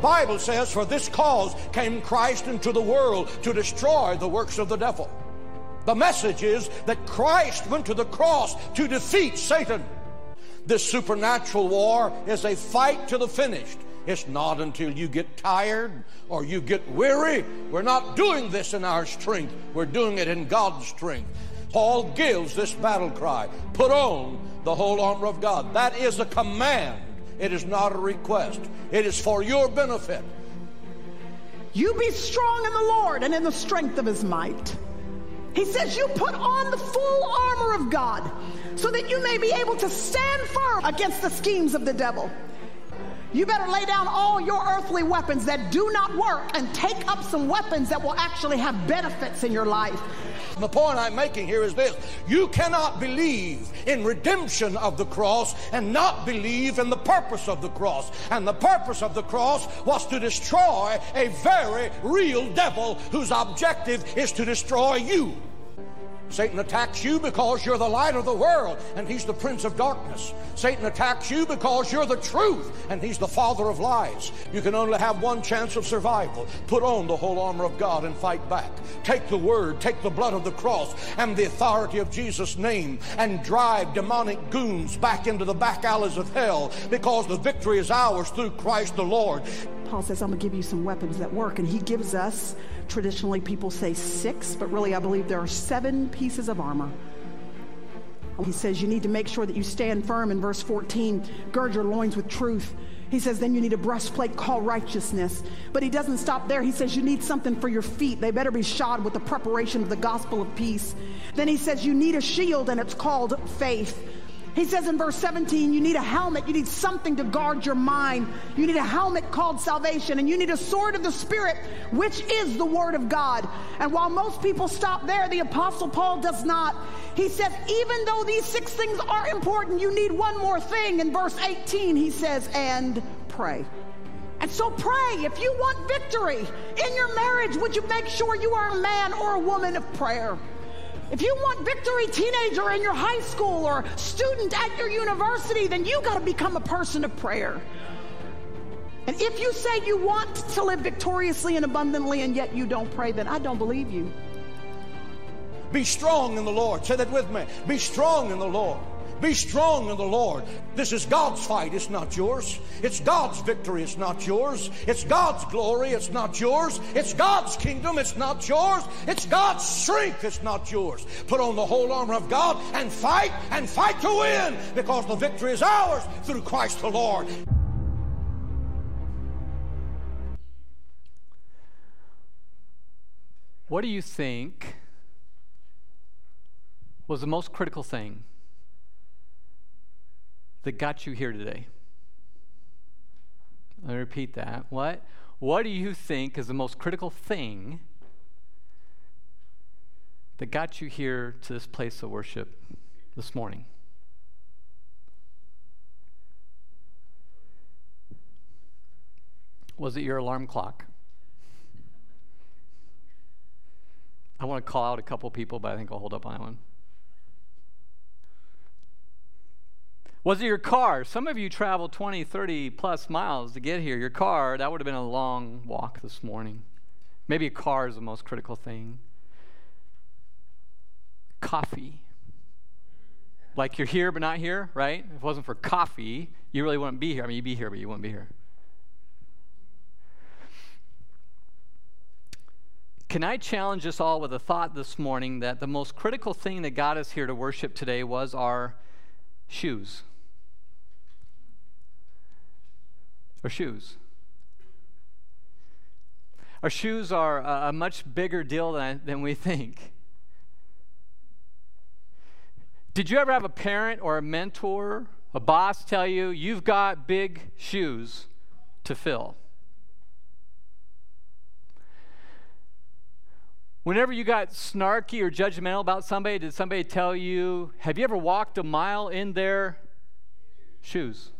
The Bible says, For this cause came Christ into the world to destroy the works of the devil. The message is that Christ went to the cross to defeat Satan. This supernatural war is a fight to the finish. It's not until you get tired or you get weary. We're not doing this in our strength, we're doing it in God's strength. Paul gives this battle cry put on the whole armor of God. That is a command, it is not a request, it is for your benefit. You be strong in the Lord and in the strength of his might. He says, You put on the full armor of God so that you may be able to stand firm against the schemes of the devil. You better lay down all your earthly weapons that do not work and take up some weapons that will actually have benefits in your life. The point I'm making here is this you cannot believe in redemption of the cross and not believe in the purpose of the cross. And the purpose of the cross was to destroy a very real devil whose objective is to destroy you. Satan attacks you because you're the light of the world and he's the prince of darkness. Satan attacks you because you're the truth and he's the father of lies. You can only have one chance of survival. Put on the whole armor of God and fight back. Take the word, take the blood of the cross and the authority of Jesus' name and drive demonic goons back into the back alleys of hell because the victory is ours through Christ the Lord. Paul says, I'm going to give you some weapons that work. And he gives us, traditionally people say six, but really I believe there are seven pieces of armor. He says, You need to make sure that you stand firm in verse 14, gird your loins with truth. He says, then you need a breastplate called righteousness. But he doesn't stop there. He says, you need something for your feet. They better be shod with the preparation of the gospel of peace. Then he says, you need a shield, and it's called faith. He says in verse 17, you need a helmet. You need something to guard your mind. You need a helmet called salvation, and you need a sword of the Spirit, which is the Word of God. And while most people stop there, the Apostle Paul does not. He says, even though these six things are important, you need one more thing. In verse 18, he says, and pray. And so pray. If you want victory in your marriage, would you make sure you are a man or a woman of prayer? If you want victory, teenager in your high school or student at your university, then you got to become a person of prayer. And if you say you want to live victoriously and abundantly and yet you don't pray, then I don't believe you. Be strong in the Lord. Say that with me. Be strong in the Lord. Be strong in the Lord. This is God's fight, it's not yours. It's God's victory, it's not yours. It's God's glory, it's not yours. It's God's kingdom, it's not yours. It's God's strength, it's not yours. Put on the whole armor of God and fight and fight to win because the victory is ours through Christ the Lord. What do you think was the most critical thing that got you here today? Let me repeat that. What? What do you think is the most critical thing that got you here to this place of worship this morning? Was it your alarm clock? I want to call out a couple people, but I think I'll hold up on that one. Was it your car? Some of you traveled 20, 30 plus miles to get here. Your car, that would have been a long walk this morning. Maybe a car is the most critical thing. Coffee. Like you're here but not here, right? If it wasn't for coffee, you really wouldn't be here. I mean, you'd be here, but you wouldn't be here. Can I challenge us all with a thought this morning that the most critical thing that got us here to worship today was our shoes? Our shoes. Our shoes are a, a much bigger deal than, than we think. Did you ever have a parent or a mentor, a boss tell you, you've got big shoes to fill? Whenever you got snarky or judgmental about somebody, did somebody tell you, have you ever walked a mile in their shoes?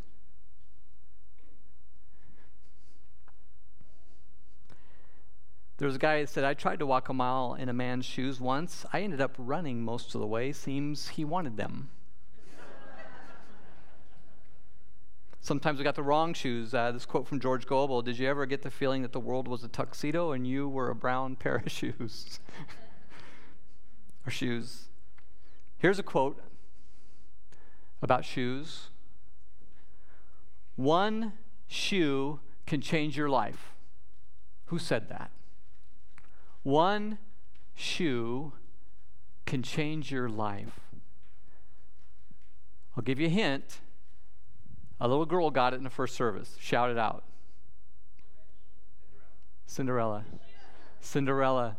There was a guy that said, I tried to walk a mile in a man's shoes once. I ended up running most of the way. Seems he wanted them. Sometimes we got the wrong shoes. Uh, this quote from George Gobel Did you ever get the feeling that the world was a tuxedo and you were a brown pair of shoes? or shoes. Here's a quote about shoes One shoe can change your life. Who said that? One shoe can change your life. I'll give you a hint. A little girl got it in the first service. Shout it out. Cinderella. Cinderella.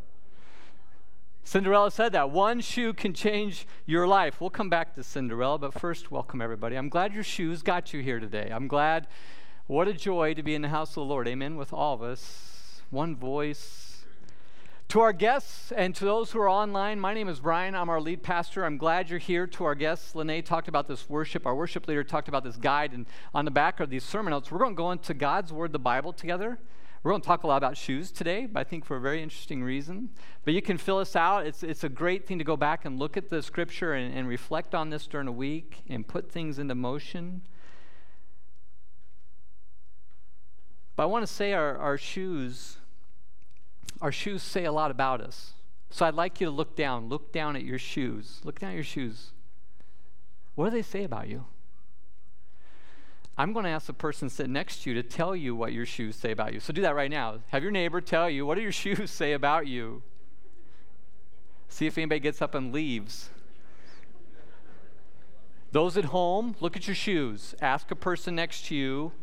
Cinderella said that. One shoe can change your life. We'll come back to Cinderella, but first, welcome everybody. I'm glad your shoes got you here today. I'm glad. What a joy to be in the house of the Lord. Amen. With all of us. One voice, to our guests and to those who are online, my name is Brian. I'm our lead pastor. I'm glad you're here. To our guests, Lene talked about this worship. Our worship leader talked about this guide. And on the back are these sermon notes. We're going to go into God's Word, the Bible, together. We're going to talk a lot about shoes today, but I think for a very interesting reason. But you can fill us out. It's, it's a great thing to go back and look at the scripture and, and reflect on this during a week and put things into motion. But I want to say our, our shoes our shoes say a lot about us. So I'd like you to look down. Look down at your shoes. Look down at your shoes. What do they say about you? I'm going to ask the person sitting next to you to tell you what your shoes say about you. So do that right now. Have your neighbor tell you, what do your shoes say about you? See if anybody gets up and leaves. Those at home, look at your shoes. Ask a person next to you,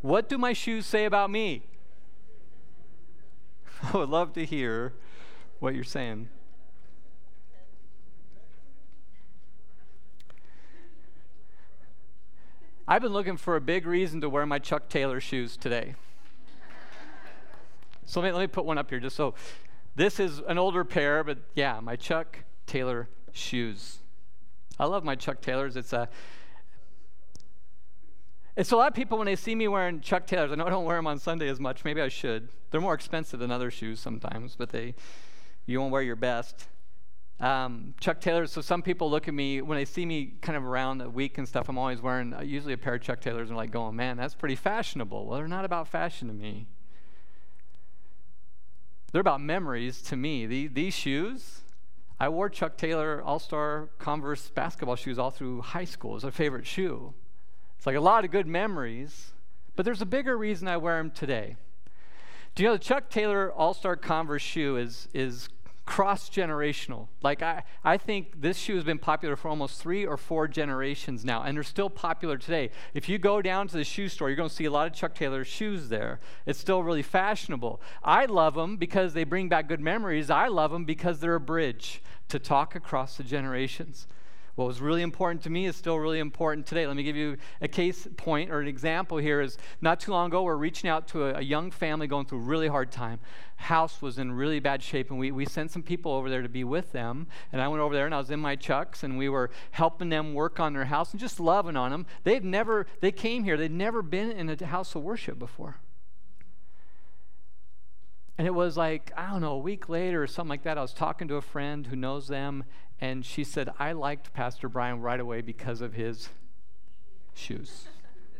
what do my shoes say about me? I would love to hear what you're saying. I've been looking for a big reason to wear my Chuck Taylor shoes today. so let me, let me put one up here just so. This is an older pair, but yeah, my Chuck Taylor shoes. I love my Chuck Taylors. It's a and so a lot of people, when they see me wearing Chuck Taylors, I know I don't wear them on Sunday as much. Maybe I should. They're more expensive than other shoes sometimes, but they, you won't wear your best. Um, Chuck Taylors. So some people look at me when they see me kind of around the week and stuff. I'm always wearing uh, usually a pair of Chuck Taylors and like going, man, that's pretty fashionable. Well, they're not about fashion to me. They're about memories to me. The, these shoes, I wore Chuck Taylor All Star Converse basketball shoes all through high school. It's a favorite shoe. It's like a lot of good memories, but there's a bigger reason I wear them today. Do you know the Chuck Taylor All Star Converse shoe is, is cross generational? Like, I, I think this shoe has been popular for almost three or four generations now, and they're still popular today. If you go down to the shoe store, you're going to see a lot of Chuck Taylor shoes there. It's still really fashionable. I love them because they bring back good memories. I love them because they're a bridge to talk across the generations. What was really important to me is still really important today. Let me give you a case point or an example here is not too long ago, we're reaching out to a, a young family going through a really hard time. House was in really bad shape, and we, we sent some people over there to be with them. And I went over there and I was in my chucks, and we were helping them work on their house and just loving on them. They've never, they came here, they'd never been in a house of worship before. And it was like, I don't know, a week later or something like that, I was talking to a friend who knows them, and she said, I liked Pastor Brian right away because of his shoes.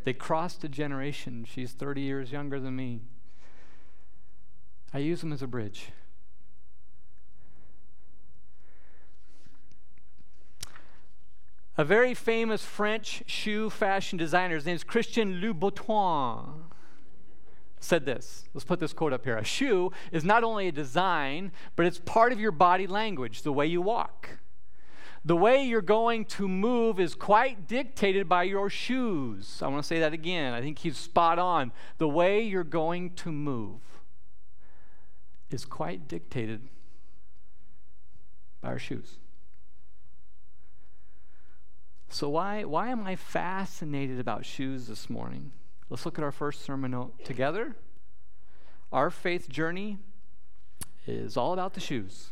They crossed a generation. She's 30 years younger than me. I use them as a bridge. A very famous French shoe fashion designer, his name is Christian Louboutin, said this. Let's put this quote up here. A shoe is not only a design, but it's part of your body language, the way you walk. The way you're going to move is quite dictated by your shoes. I want to say that again. I think he's spot on. The way you're going to move is quite dictated by our shoes. So, why, why am I fascinated about shoes this morning? Let's look at our first sermon note together. Our faith journey is all about the shoes.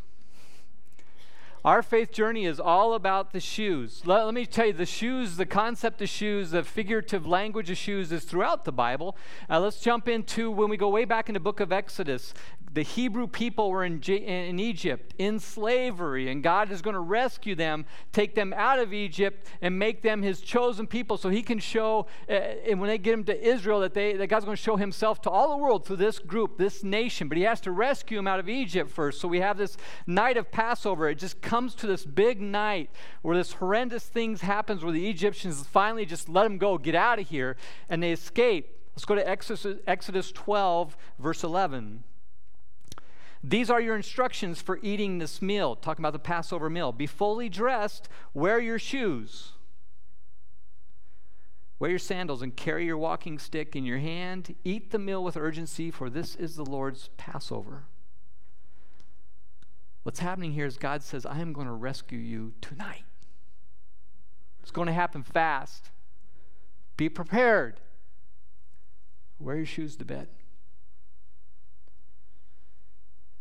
Our faith journey is all about the shoes. Let, let, me tell you, the shoes, the concept of shoes, the figurative language of shoes is throughout the Bible. Uh, let's jump into when we go way back in the book of Exodus. The Hebrew people were in, in Egypt in slavery, and God is going to rescue them, take them out of Egypt, and make them His chosen people, so He can show, uh, and when they get them to Israel, that they that God's going to show Himself to all the world through this group, this nation. But He has to rescue them out of Egypt first. So we have this night of Passover. It just comes to this big night where this horrendous things happens, where the Egyptians finally just let them go, get out of here, and they escape. Let's go to Exodus, Exodus 12, verse 11. These are your instructions for eating this meal, talking about the Passover meal. Be fully dressed, wear your shoes, wear your sandals, and carry your walking stick in your hand. Eat the meal with urgency, for this is the Lord's Passover. What's happening here is God says, I am going to rescue you tonight. It's going to happen fast. Be prepared. Wear your shoes to bed.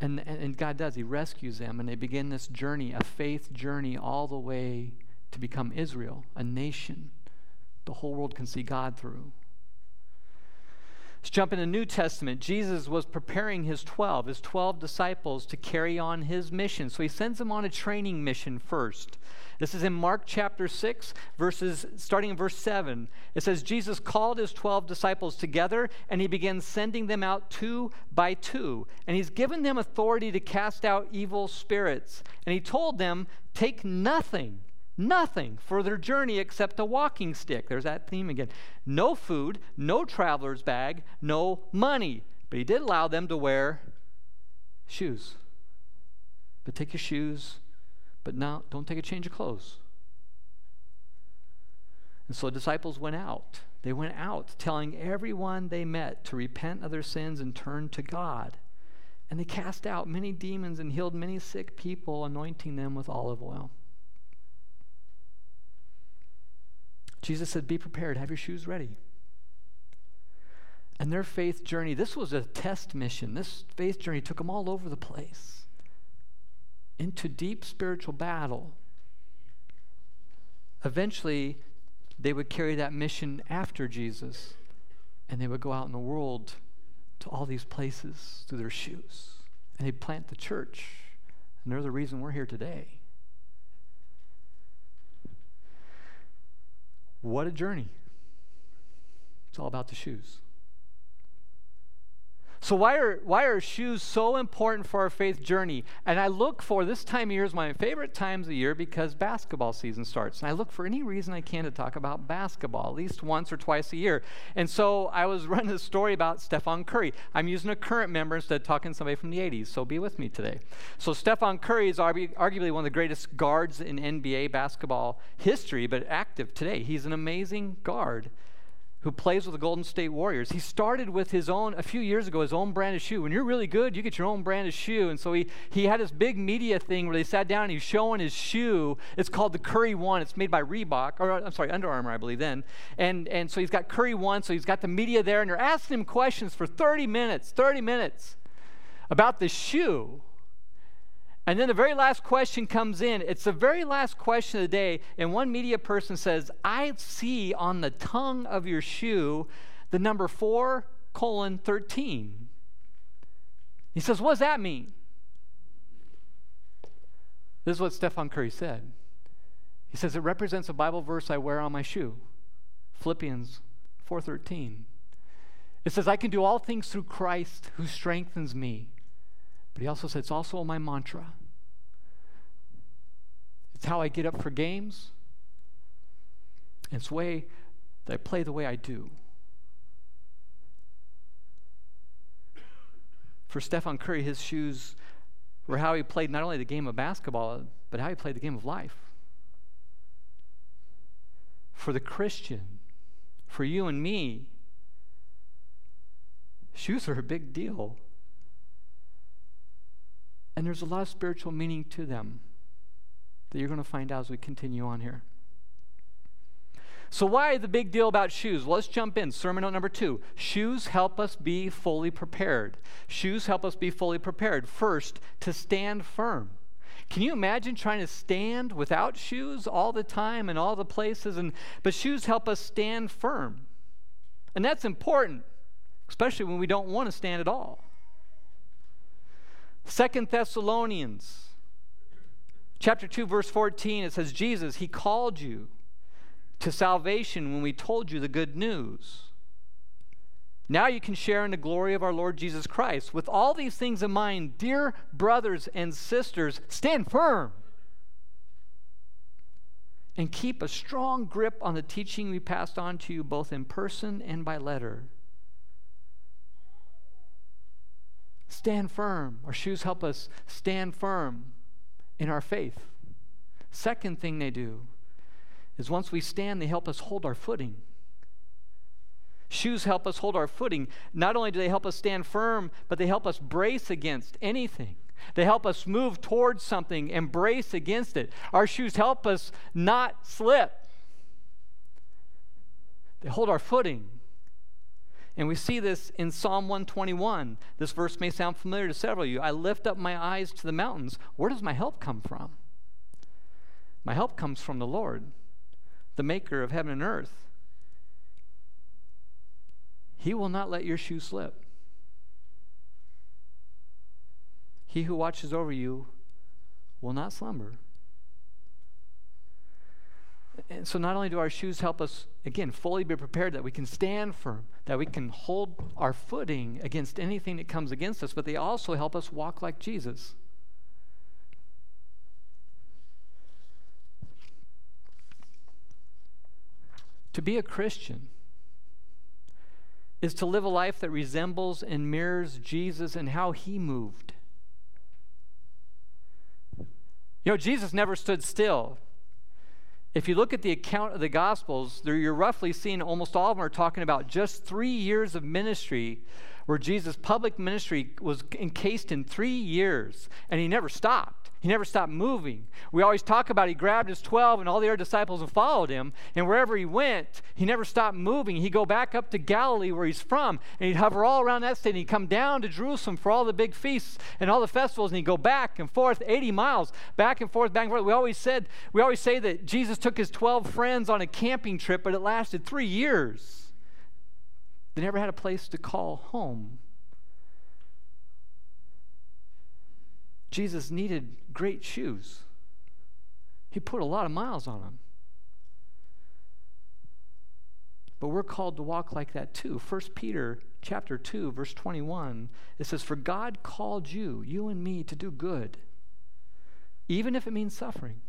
And, and God does. He rescues them, and they begin this journey, a faith journey, all the way to become Israel, a nation the whole world can see God through. Let's jump into the New Testament. Jesus was preparing his 12, his 12 disciples, to carry on his mission. So he sends them on a training mission first. This is in Mark chapter 6, verses starting in verse 7. It says, Jesus called his 12 disciples together and he began sending them out two by two. And he's given them authority to cast out evil spirits. And he told them, Take nothing, nothing for their journey except a walking stick. There's that theme again. No food, no traveler's bag, no money. But he did allow them to wear shoes. But take your shoes but now don't take a change of clothes. And so disciples went out. They went out telling everyone they met to repent of their sins and turn to God. And they cast out many demons and healed many sick people, anointing them with olive oil. Jesus said, Be prepared, have your shoes ready. And their faith journey, this was a test mission. This faith journey took them all over the place into deep spiritual battle. Eventually, they would carry that mission after Jesus, and they would go out in the world to all these places through their shoes. And they'd plant the church. And they're the reason we're here today. What a journey. It's all about the shoes. So, why are, why are shoes so important for our faith journey? And I look for this time of year is my favorite times of year because basketball season starts. And I look for any reason I can to talk about basketball, at least once or twice a year. And so I was running a story about Stephen Curry. I'm using a current member instead of talking to somebody from the 80s, so be with me today. So, Stephen Curry is arguably one of the greatest guards in NBA basketball history, but active today. He's an amazing guard who plays with the Golden State Warriors. He started with his own, a few years ago, his own brand of shoe. When you're really good, you get your own brand of shoe. And so he, he had this big media thing where they sat down and he's showing his shoe. It's called the Curry One. It's made by Reebok, or uh, I'm sorry, Under Armour, I believe then. And, and so he's got Curry One, so he's got the media there, and they're asking him questions for 30 minutes, 30 minutes about the shoe. And then the very last question comes in. It's the very last question of the day. And one media person says, I see on the tongue of your shoe the number 4 colon 13. He says, What does that mean? This is what Stephen Curry said. He says, It represents a Bible verse I wear on my shoe. Philippians 4:13. It says, I can do all things through Christ who strengthens me. But he also said it's also my mantra. It's how I get up for games. It's the way that I play the way I do. For Stephen Curry, his shoes were how he played not only the game of basketball, but how he played the game of life. For the Christian, for you and me, shoes are a big deal. And there's a lot of spiritual meaning to them that you're going to find out as we continue on here. So, why the big deal about shoes? Well, let's jump in. Sermon note number two Shoes help us be fully prepared. Shoes help us be fully prepared. First, to stand firm. Can you imagine trying to stand without shoes all the time and all the places? And, but shoes help us stand firm. And that's important, especially when we don't want to stand at all. Second Thessalonians chapter 2 verse 14 it says Jesus he called you to salvation when we told you the good news. Now you can share in the glory of our Lord Jesus Christ. With all these things in mind, dear brothers and sisters, stand firm and keep a strong grip on the teaching we passed on to you both in person and by letter. Stand firm. Our shoes help us stand firm in our faith. Second thing they do is once we stand, they help us hold our footing. Shoes help us hold our footing. Not only do they help us stand firm, but they help us brace against anything. They help us move towards something and brace against it. Our shoes help us not slip. They hold our footing. And we see this in Psalm 121. This verse may sound familiar to several of you. I lift up my eyes to the mountains. Where does my help come from? My help comes from the Lord, the maker of heaven and earth. He will not let your shoe slip. He who watches over you will not slumber. And so, not only do our shoes help us, again, fully be prepared that we can stand firm, that we can hold our footing against anything that comes against us, but they also help us walk like Jesus. To be a Christian is to live a life that resembles and mirrors Jesus and how he moved. You know, Jesus never stood still. If you look at the account of the Gospels, there you're roughly seeing almost all of them are talking about just three years of ministry where Jesus' public ministry was encased in three years and he never stopped. He never stopped moving. We always talk about he grabbed his 12 and all the other disciples and followed him, and wherever he went, he never stopped moving. He'd go back up to Galilee where he's from, and he'd hover all around that state, and he'd come down to Jerusalem for all the big feasts and all the festivals, and he'd go back and forth 80 miles, back and forth, back and forth. We always said, we always say that Jesus took his 12 friends on a camping trip, but it lasted three years. They never had a place to call home. Jesus needed great shoes. He put a lot of miles on them. But we're called to walk like that too. 1 Peter chapter 2 verse 21 it says for God called you, you and me to do good even if it means suffering.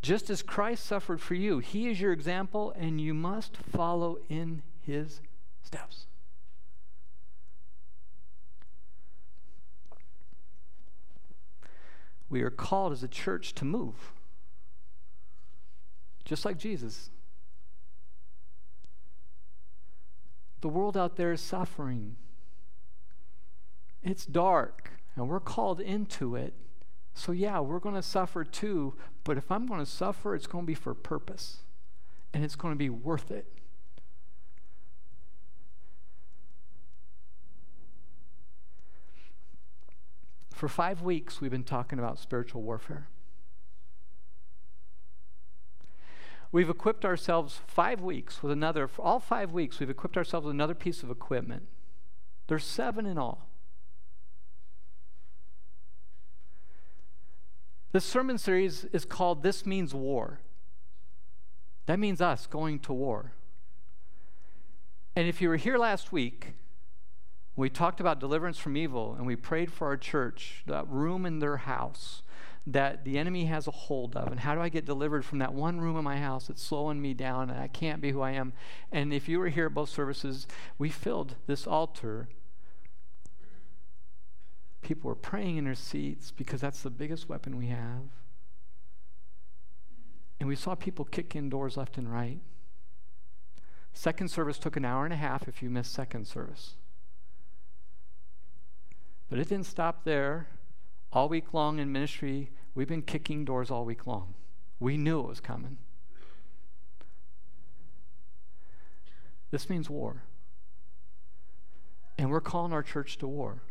Just as Christ suffered for you, he is your example and you must follow in his steps. We are called as a church to move, just like Jesus. The world out there is suffering. It's dark, and we're called into it. So, yeah, we're going to suffer too, but if I'm going to suffer, it's going to be for purpose, and it's going to be worth it. For five weeks, we've been talking about spiritual warfare. We've equipped ourselves five weeks with another, for all five weeks, we've equipped ourselves with another piece of equipment. There's seven in all. This sermon series is called This Means War. That means us going to war. And if you were here last week, we talked about deliverance from evil and we prayed for our church, that room in their house that the enemy has a hold of. And how do I get delivered from that one room in my house that's slowing me down and I can't be who I am? And if you were here at both services, we filled this altar. People were praying in their seats because that's the biggest weapon we have. And we saw people kick in doors left and right. Second service took an hour and a half if you missed second service. But it didn't stop there. All week long in ministry, we've been kicking doors all week long. We knew it was coming. This means war. And we're calling our church to war.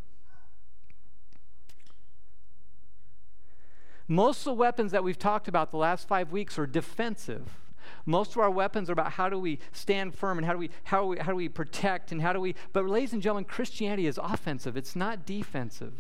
Most of the weapons that we've talked about the last five weeks are defensive. Most of our weapons are about how do we stand firm and how do we how we, how do we protect and how do we but ladies and gentlemen, Christianity is offensive. It's not defensive.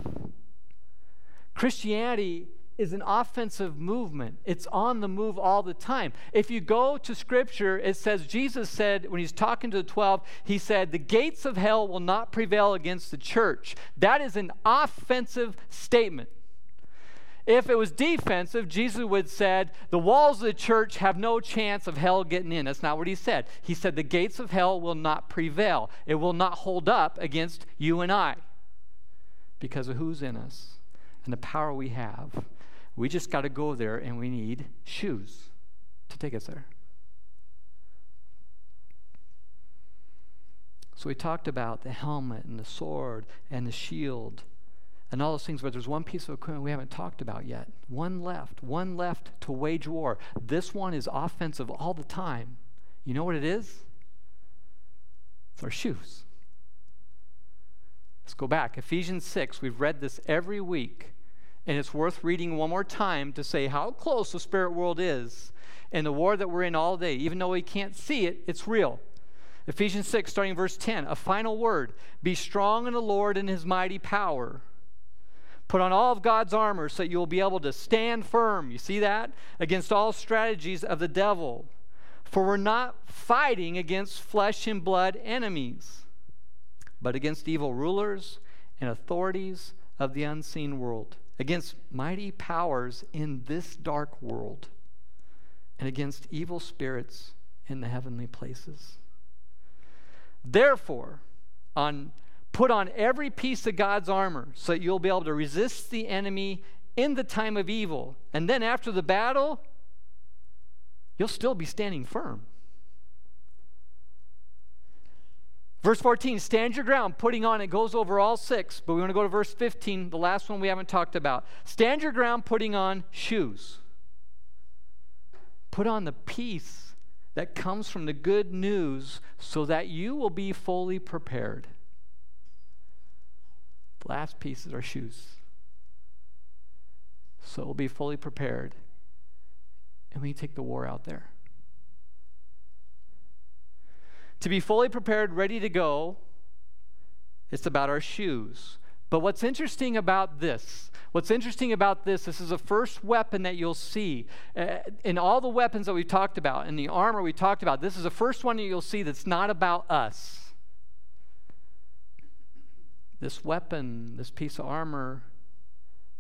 Christianity is an offensive movement. It's on the move all the time. If you go to scripture, it says Jesus said when he's talking to the 12, he said, "The gates of hell will not prevail against the church." That is an offensive statement. If it was defensive, Jesus would have said, The walls of the church have no chance of hell getting in. That's not what he said. He said, The gates of hell will not prevail. It will not hold up against you and I because of who's in us and the power we have. We just got to go there and we need shoes to take us there. So we talked about the helmet and the sword and the shield and all those things, but there's one piece of equipment we haven't talked about yet. One left, one left to wage war. This one is offensive all the time. You know what it is? It's our shoes. Let's go back. Ephesians 6, we've read this every week, and it's worth reading one more time to say how close the spirit world is and the war that we're in all day. Even though we can't see it, it's real. Ephesians 6, starting verse 10, a final word Be strong in the Lord and his mighty power. Put on all of God's armor so you will be able to stand firm. You see that? Against all strategies of the devil. For we're not fighting against flesh and blood enemies, but against evil rulers and authorities of the unseen world, against mighty powers in this dark world, and against evil spirits in the heavenly places. Therefore, on Put on every piece of God's armor so that you'll be able to resist the enemy in the time of evil. And then after the battle, you'll still be standing firm. Verse 14, stand your ground, putting on, it goes over all six, but we want to go to verse 15, the last one we haven't talked about. Stand your ground, putting on shoes. Put on the peace that comes from the good news so that you will be fully prepared. The last piece is our shoes. So we'll be fully prepared and we take the war out there. To be fully prepared, ready to go, it's about our shoes. But what's interesting about this, what's interesting about this, this is the first weapon that you'll see. Uh, in all the weapons that we talked about, in the armor we talked about, this is the first one that you'll see that's not about us. This weapon, this piece of armor,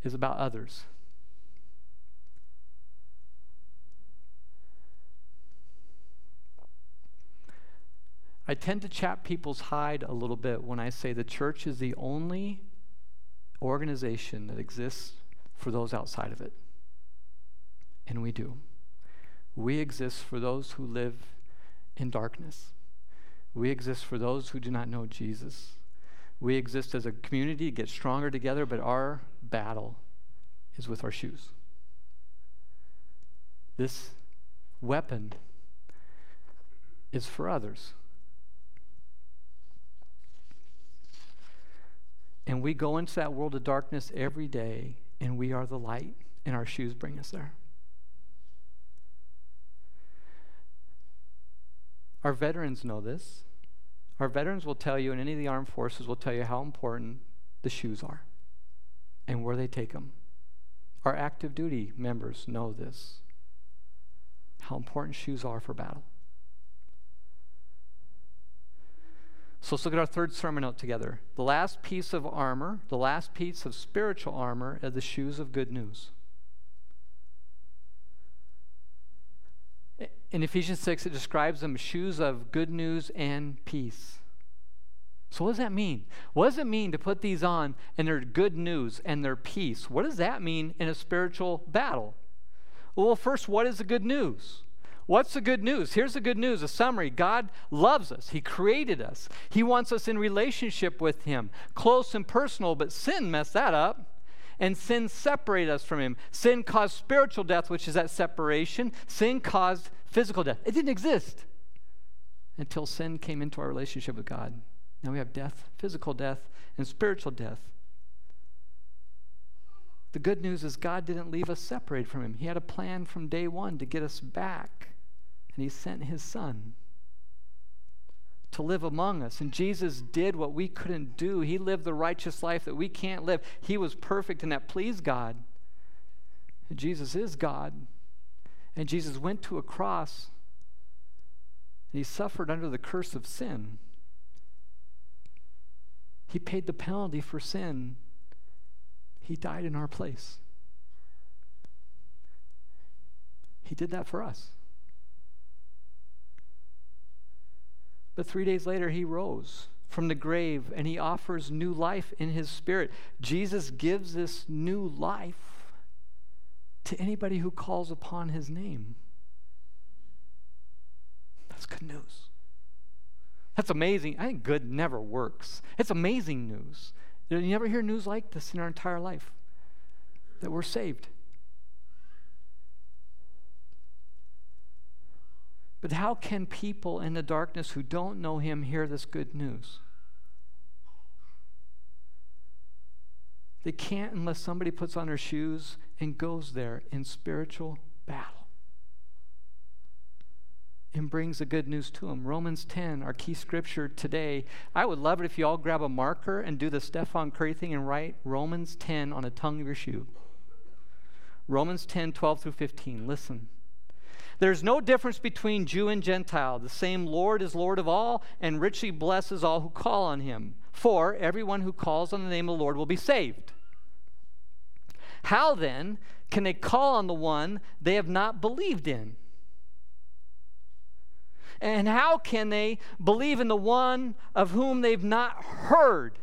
is about others. I tend to chap people's hide a little bit when I say the church is the only organization that exists for those outside of it. And we do. We exist for those who live in darkness. We exist for those who do not know Jesus. We exist as a community get stronger together, but our battle is with our shoes. This weapon is for others. And we go into that world of darkness every day, and we are the light, and our shoes bring us there. Our veterans know this. Our veterans will tell you, and any of the armed forces will tell you how important the shoes are and where they take them. Our active duty members know this how important shoes are for battle. So let's look at our third sermon note together. The last piece of armor, the last piece of spiritual armor, are the shoes of good news. In Ephesians 6, it describes them shoes of good news and peace. So, what does that mean? What does it mean to put these on and they're good news and they're peace? What does that mean in a spiritual battle? Well, first, what is the good news? What's the good news? Here's the good news a summary God loves us, He created us, He wants us in relationship with Him, close and personal, but sin messed that up and sin separated us from him. Sin caused spiritual death, which is that separation. Sin caused physical death. It didn't exist until sin came into our relationship with God. Now we have death, physical death, and spiritual death. The good news is God didn't leave us separated from Him. He had a plan from day one to get us back and he sent his son to live among us. And Jesus did what we couldn't do. He lived the righteous life that we can't live. He was perfect and that pleased God. And Jesus is God. And Jesus went to a cross and he suffered under the curse of sin. He paid the penalty for sin. He died in our place. He did that for us. But three days later, he rose from the grave and he offers new life in his spirit. Jesus gives this new life to anybody who calls upon his name. That's good news. That's amazing. I think good never works. It's amazing news. You never hear news like this in our entire life that we're saved. But how can people in the darkness who don't know him hear this good news? They can't unless somebody puts on their shoes and goes there in spiritual battle and brings the good news to them. Romans 10, our key scripture today. I would love it if you all grab a marker and do the Stephen Curry thing and write Romans 10 on the tongue of your shoe. Romans 10, 12 through 15. Listen. There's no difference between Jew and Gentile. The same Lord is Lord of all and richly blesses all who call on him. For everyone who calls on the name of the Lord will be saved. How then can they call on the one they have not believed in? And how can they believe in the one of whom they've not heard?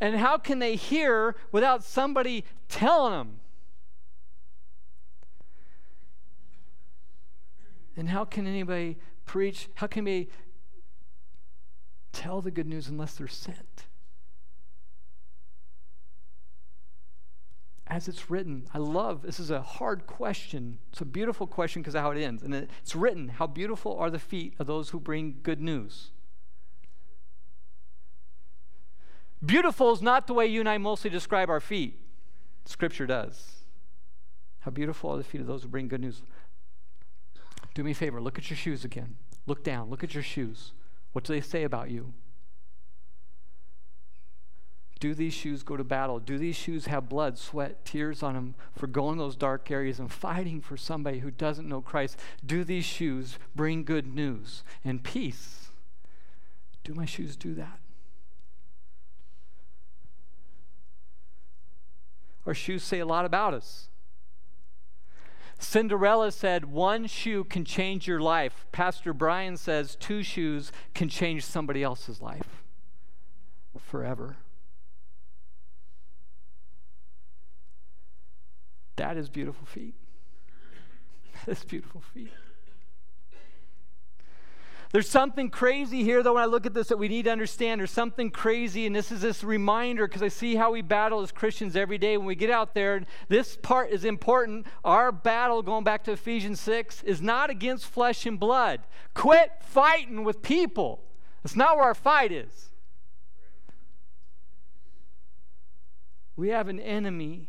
And how can they hear without somebody telling them? And how can anybody preach? How can they tell the good news unless they're sent? As it's written, I love this is a hard question. It's a beautiful question because of how it ends. And it's written, How beautiful are the feet of those who bring good news. Beautiful is not the way you and I mostly describe our feet. Scripture does. How beautiful are the feet of those who bring good news. Do me a favor, look at your shoes again. Look down, look at your shoes. What do they say about you? Do these shoes go to battle? Do these shoes have blood, sweat, tears on them for going those dark areas and fighting for somebody who doesn't know Christ? Do these shoes bring good news and peace? Do my shoes do that? Our shoes say a lot about us. Cinderella said, One shoe can change your life. Pastor Brian says, Two shoes can change somebody else's life forever. That is beautiful feet. That is beautiful feet. There's something crazy here, though, when I look at this that we need to understand. There's something crazy, and this is this reminder because I see how we battle as Christians every day when we get out there. And this part is important. Our battle, going back to Ephesians 6, is not against flesh and blood. Quit fighting with people. That's not where our fight is. We have an enemy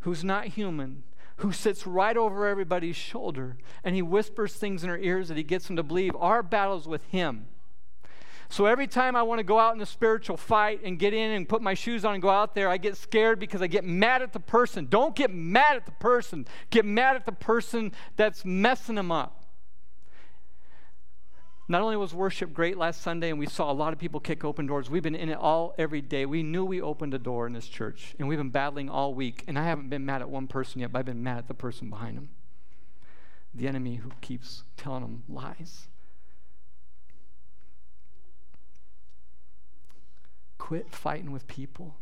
who's not human who sits right over everybody's shoulder and he whispers things in our ears that he gets them to believe. Our battle's with him. So every time I want to go out in a spiritual fight and get in and put my shoes on and go out there, I get scared because I get mad at the person. Don't get mad at the person, get mad at the person that's messing them up. Not only was worship great last Sunday and we saw a lot of people kick open doors, we've been in it all every day. We knew we opened a door in this church and we've been battling all week. And I haven't been mad at one person yet, but I've been mad at the person behind them. The enemy who keeps telling them lies. Quit fighting with people.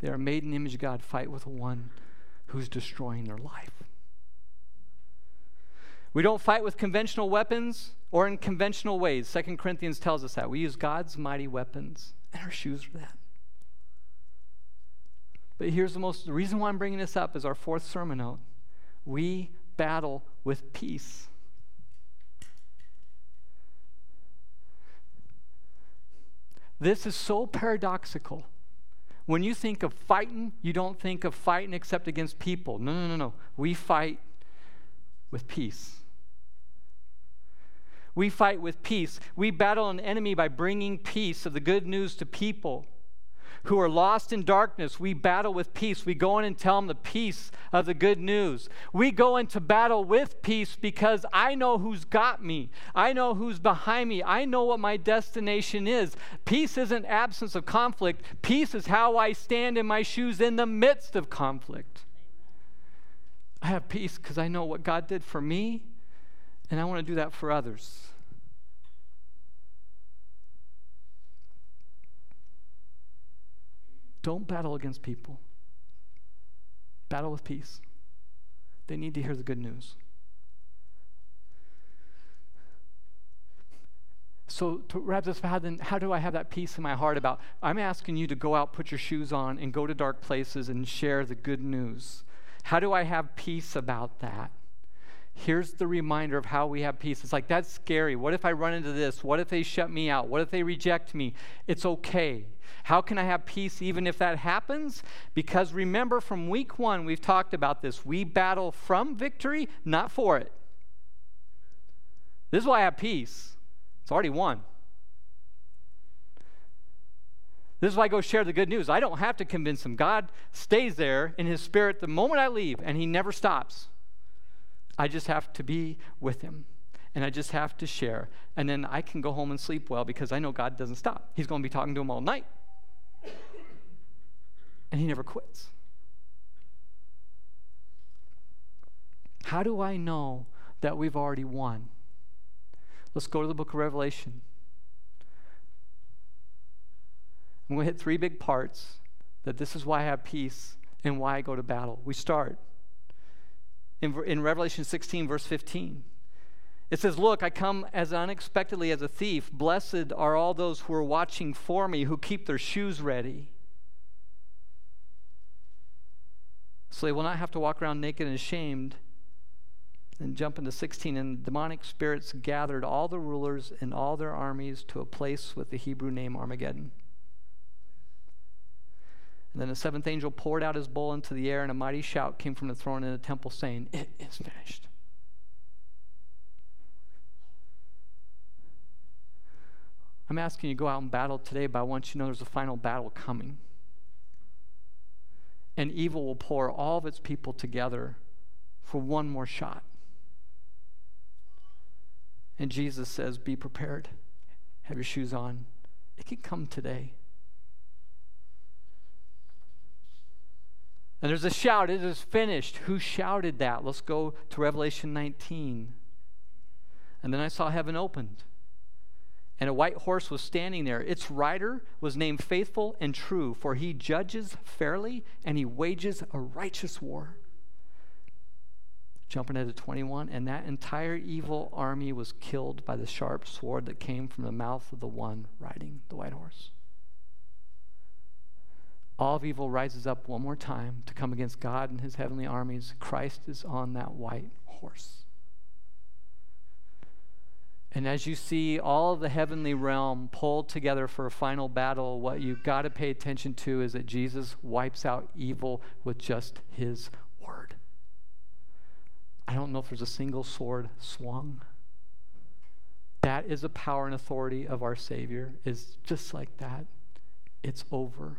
They are made in the image of God. Fight with one who's destroying their life. We don't fight with conventional weapons or in conventional ways. Second Corinthians tells us that. We use God's mighty weapons, and our shoes are that. But here's the most the reason why I'm bringing this up is our fourth sermon note. We battle with peace. This is so paradoxical. When you think of fighting, you don't think of fighting except against people. No, no, no, no. We fight with peace. We fight with peace. We battle an enemy by bringing peace of the good news to people who are lost in darkness. We battle with peace. We go in and tell them the peace of the good news. We go into battle with peace because I know who's got me. I know who's behind me. I know what my destination is. Peace isn't absence of conflict, peace is how I stand in my shoes in the midst of conflict. I have peace because I know what God did for me, and I want to do that for others. Don't battle against people. Battle with peace. They need to hear the good news. So to wrap this up, then how do I have that peace in my heart about I'm asking you to go out, put your shoes on, and go to dark places and share the good news. How do I have peace about that? Here's the reminder of how we have peace. It's like, that's scary. What if I run into this? What if they shut me out? What if they reject me? It's okay. How can I have peace even if that happens? Because remember, from week one, we've talked about this. We battle from victory, not for it. This is why I have peace. It's already won. This is why I go share the good news. I don't have to convince him. God stays there in his spirit the moment I leave, and he never stops. I just have to be with him. And I just have to share. And then I can go home and sleep well because I know God doesn't stop. He's going to be talking to him all night. And he never quits. How do I know that we've already won? Let's go to the book of Revelation. I'm going to hit three big parts that this is why I have peace and why I go to battle. We start in, in Revelation 16, verse 15. It says, Look, I come as unexpectedly as a thief. Blessed are all those who are watching for me, who keep their shoes ready. So they will not have to walk around naked and ashamed. And jump into 16. And demonic spirits gathered all the rulers and all their armies to a place with the Hebrew name Armageddon. And then the seventh angel poured out his bowl into the air, and a mighty shout came from the throne in the temple, saying, It is finished. I'm asking you to go out and battle today, but I want you to know there's a final battle coming. And evil will pour all of its people together for one more shot. And Jesus says, Be prepared. Have your shoes on. It can come today. And there's a shout, it is finished. Who shouted that? Let's go to Revelation 19. And then I saw heaven opened. And a white horse was standing there. Its rider was named Faithful and True, for he judges fairly and he wages a righteous war. Jumping into 21, and that entire evil army was killed by the sharp sword that came from the mouth of the one riding the white horse all of evil rises up one more time to come against God and his heavenly armies. Christ is on that white horse. And as you see all of the heavenly realm pulled together for a final battle, what you've got to pay attention to is that Jesus wipes out evil with just his word. I don't know if there's a single sword swung. That is the power and authority of our Savior, is just like that. It's over.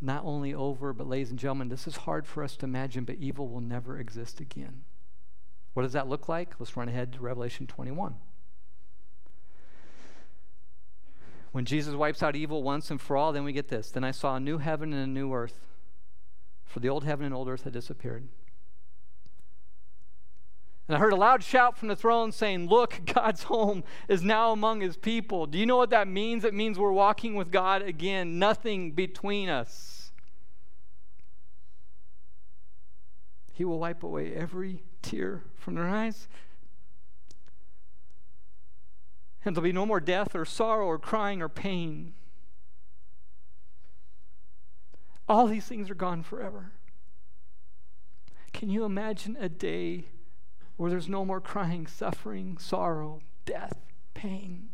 Not only over, but ladies and gentlemen, this is hard for us to imagine, but evil will never exist again. What does that look like? Let's run ahead to Revelation 21. When Jesus wipes out evil once and for all, then we get this. Then I saw a new heaven and a new earth, for the old heaven and old earth had disappeared. And I heard a loud shout from the throne saying, Look, God's home is now among his people. Do you know what that means? It means we're walking with God again, nothing between us. He will wipe away every tear from their eyes. And there'll be no more death or sorrow or crying or pain. All these things are gone forever. Can you imagine a day where there's no more crying, suffering, sorrow, death, pain.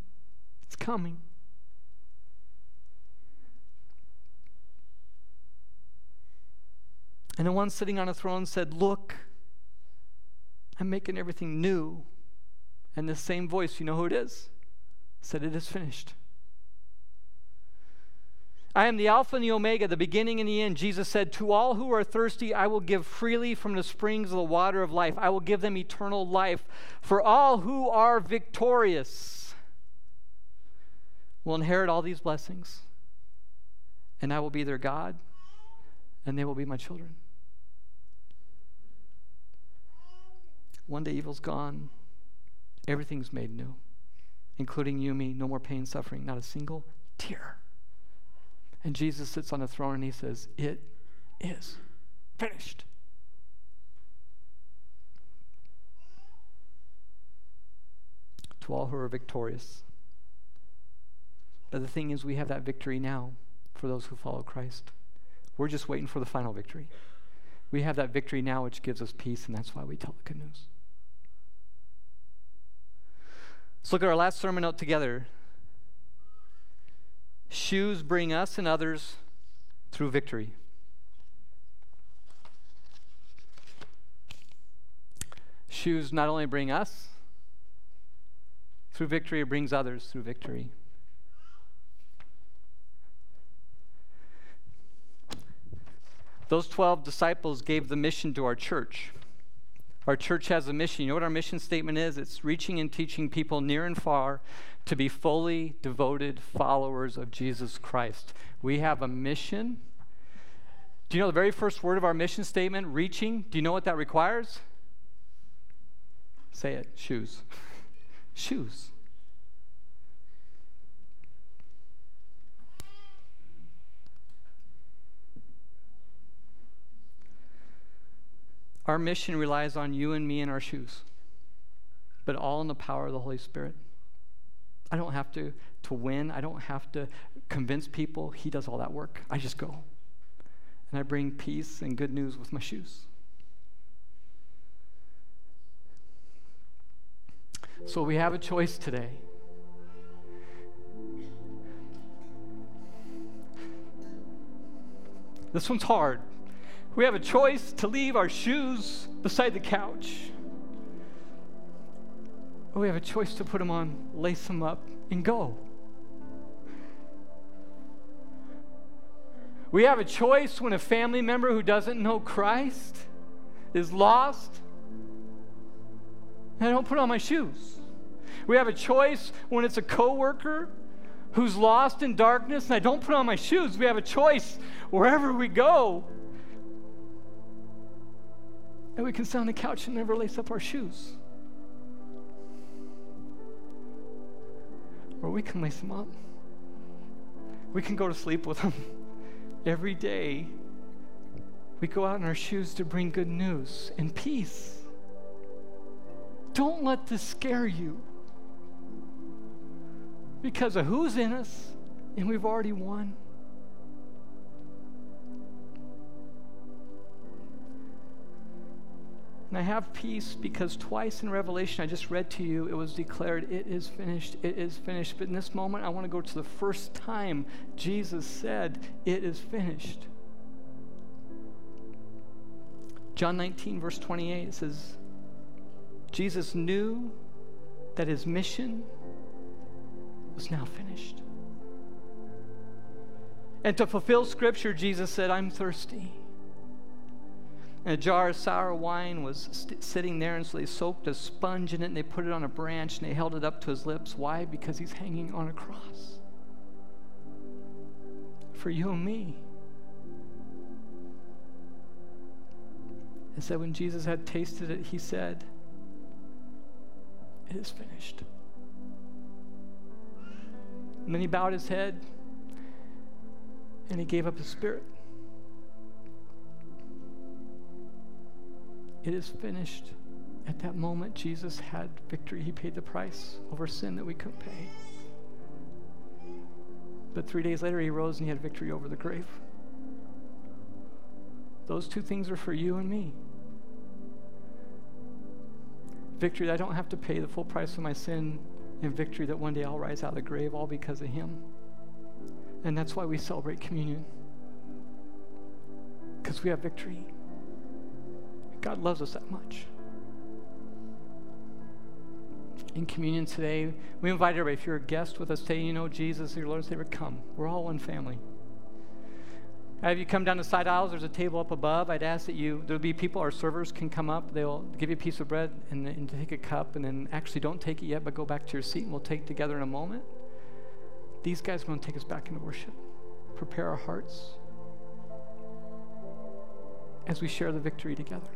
It's coming. And the one sitting on a throne said, Look, I'm making everything new. And the same voice, you know who it is? Said, It is finished. I am the Alpha and the Omega, the beginning and the end. Jesus said, To all who are thirsty, I will give freely from the springs of the water of life. I will give them eternal life. For all who are victorious will inherit all these blessings, and I will be their God, and they will be my children. One day evil's gone, everything's made new, including you, me. No more pain, suffering, not a single tear. And Jesus sits on the throne and he says, It is finished. To all who are victorious. But the thing is, we have that victory now for those who follow Christ. We're just waiting for the final victory. We have that victory now, which gives us peace, and that's why we tell the good news. Let's look at our last sermon note together. Shoes bring us and others through victory. Shoes not only bring us through victory, it brings others through victory. Those 12 disciples gave the mission to our church. Our church has a mission. You know what our mission statement is? It's reaching and teaching people near and far to be fully devoted followers of Jesus Christ. We have a mission. Do you know the very first word of our mission statement, reaching? Do you know what that requires? Say it shoes. shoes. Our mission relies on you and me and our shoes, but all in the power of the Holy Spirit. I don't have to, to win. I don't have to convince people. He does all that work. I just go. And I bring peace and good news with my shoes. So we have a choice today. This one's hard. We have a choice to leave our shoes beside the couch. Or we have a choice to put them on, lace them up, and go. We have a choice when a family member who doesn't know Christ is lost. I don't put on my shoes. We have a choice when it's a coworker who's lost in darkness and I don't put on my shoes. We have a choice wherever we go and we can sit on the couch and never lace up our shoes. Or we can lace them up. We can go to sleep with them every day. We go out in our shoes to bring good news and peace. Don't let this scare you because of who's in us, and we've already won. And I have peace because twice in Revelation I just read to you, it was declared, It is finished, it is finished. But in this moment, I want to go to the first time Jesus said, It is finished. John 19, verse 28 says, Jesus knew that his mission was now finished. And to fulfill Scripture, Jesus said, I'm thirsty. And a jar of sour wine was st- sitting there, and so they soaked a sponge in it and they put it on a branch and they held it up to his lips. Why? Because he's hanging on a cross. For you and me. And said when Jesus had tasted it, he said, It is finished. And then he bowed his head and he gave up his spirit. It is finished. At that moment, Jesus had victory. He paid the price over sin that we couldn't pay. But three days later, he rose and he had victory over the grave. Those two things are for you and me. Victory that I don't have to pay the full price for my sin, and victory that one day I'll rise out of the grave, all because of him. And that's why we celebrate communion. Because we have victory. God loves us that much. In communion today, we invite everybody, if you're a guest with us today, you know Jesus, your Lord and Savior, come. We're all one family. Have you come down the side aisles? There's a table up above. I'd ask that you, there'll be people, our servers can come up. They'll give you a piece of bread and, and take a cup, and then actually don't take it yet, but go back to your seat, and we'll take together in a moment. These guys are going to take us back into worship. Prepare our hearts as we share the victory together.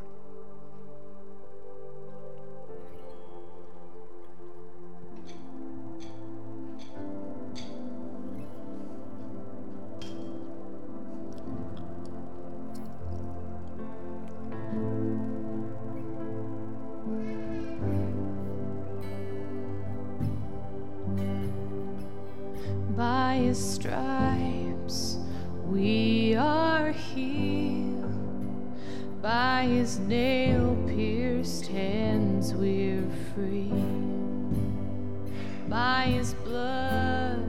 By his blood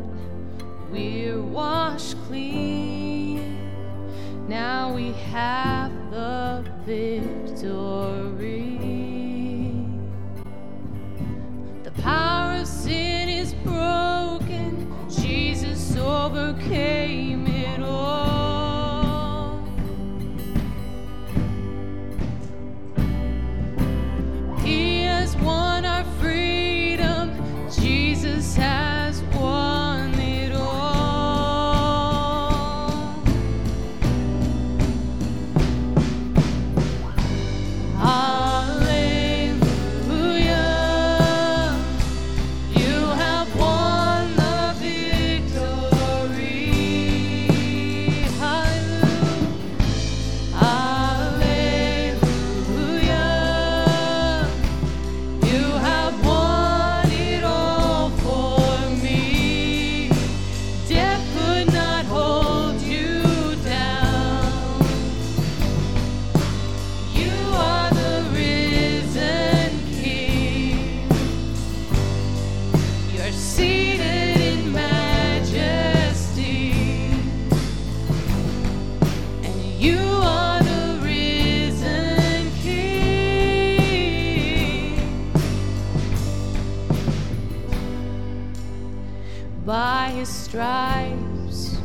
we're washed clean. Now we have the victory. By his stripes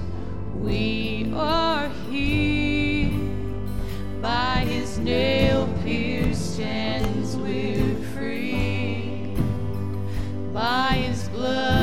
we are healed. By his nail pierced hands we're free. By his blood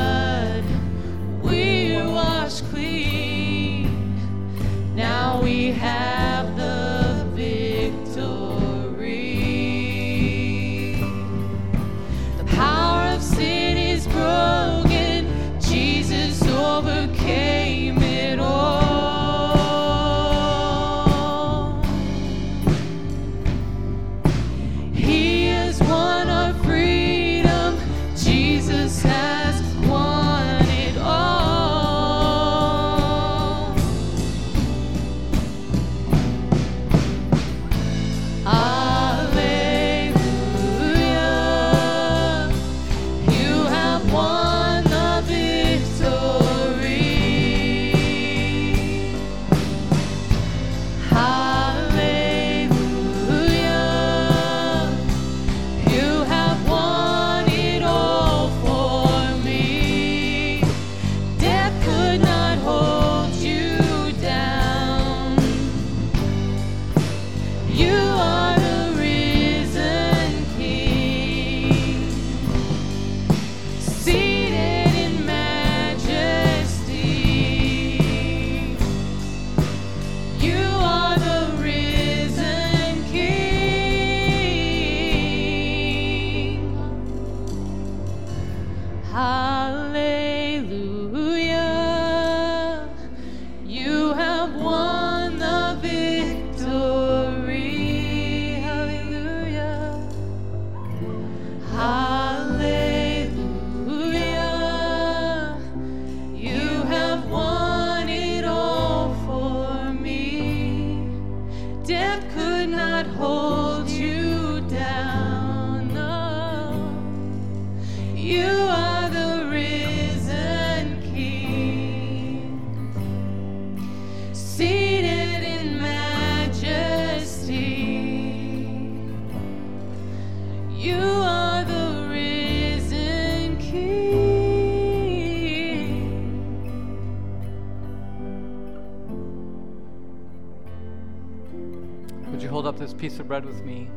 bread with me?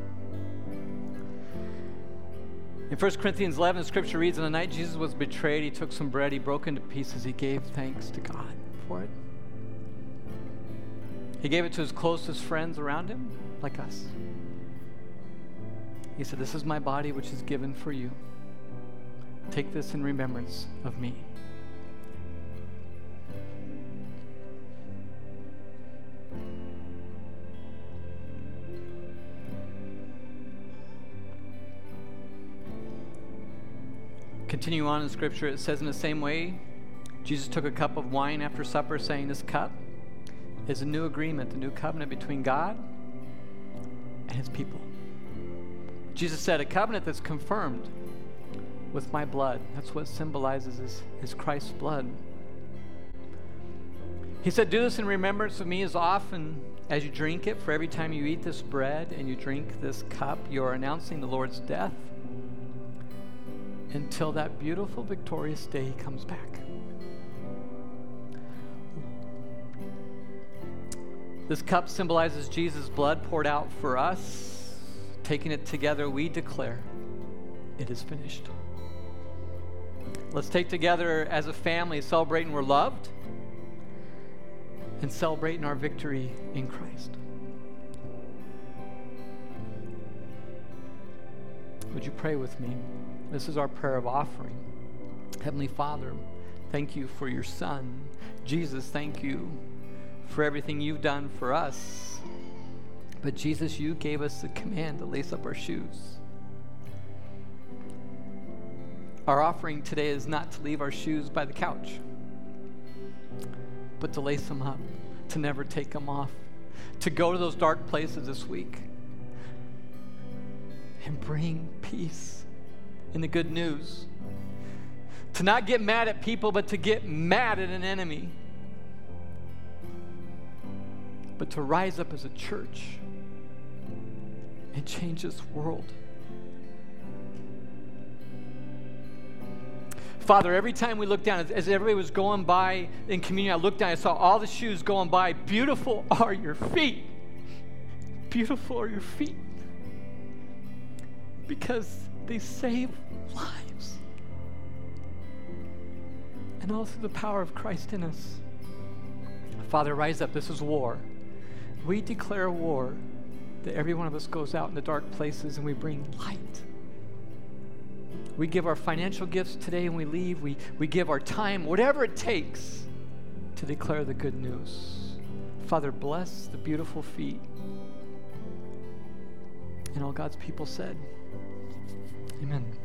In 1 Corinthians 11, the scripture reads, On the night Jesus was betrayed, he took some bread, he broke into pieces, he gave thanks to God for it. He gave it to his closest friends around him, like us. He said, This is my body, which is given for you. Take this in remembrance of me. Continue on in Scripture, it says, In the same way, Jesus took a cup of wine after supper, saying, This cup is a new agreement, a new covenant between God and his people. Jesus said, A covenant that's confirmed with my blood. That's what symbolizes is, is Christ's blood. He said, Do this in remembrance of me as often as you drink it, for every time you eat this bread and you drink this cup, you are announcing the Lord's death until that beautiful, victorious day comes back. This cup symbolizes Jesus' blood poured out for us. Taking it together, we declare it is finished. Let's take together as a family, celebrating we're loved and celebrating our victory in Christ. Would you pray with me? This is our prayer of offering. Heavenly Father, thank you for your Son. Jesus, thank you for everything you've done for us. But Jesus, you gave us the command to lace up our shoes. Our offering today is not to leave our shoes by the couch, but to lace them up, to never take them off, to go to those dark places this week and bring peace in the good news. To not get mad at people, but to get mad at an enemy. But to rise up as a church and change this world. Father, every time we look down, as, as, everybody was going by in communion, I looked down, I saw all the shoes going by. Beautiful are your feet. Beautiful are your feet. Because they save lives. And through the power of Christ in us. Father, rise up. This is war. We declare war that every one of us goes out in the dark places and we bring light. We give our financial gifts today and we leave. We, we give our time, whatever it takes, to declare the good news. Father, bless the beautiful feet. And all God's people said, Amen.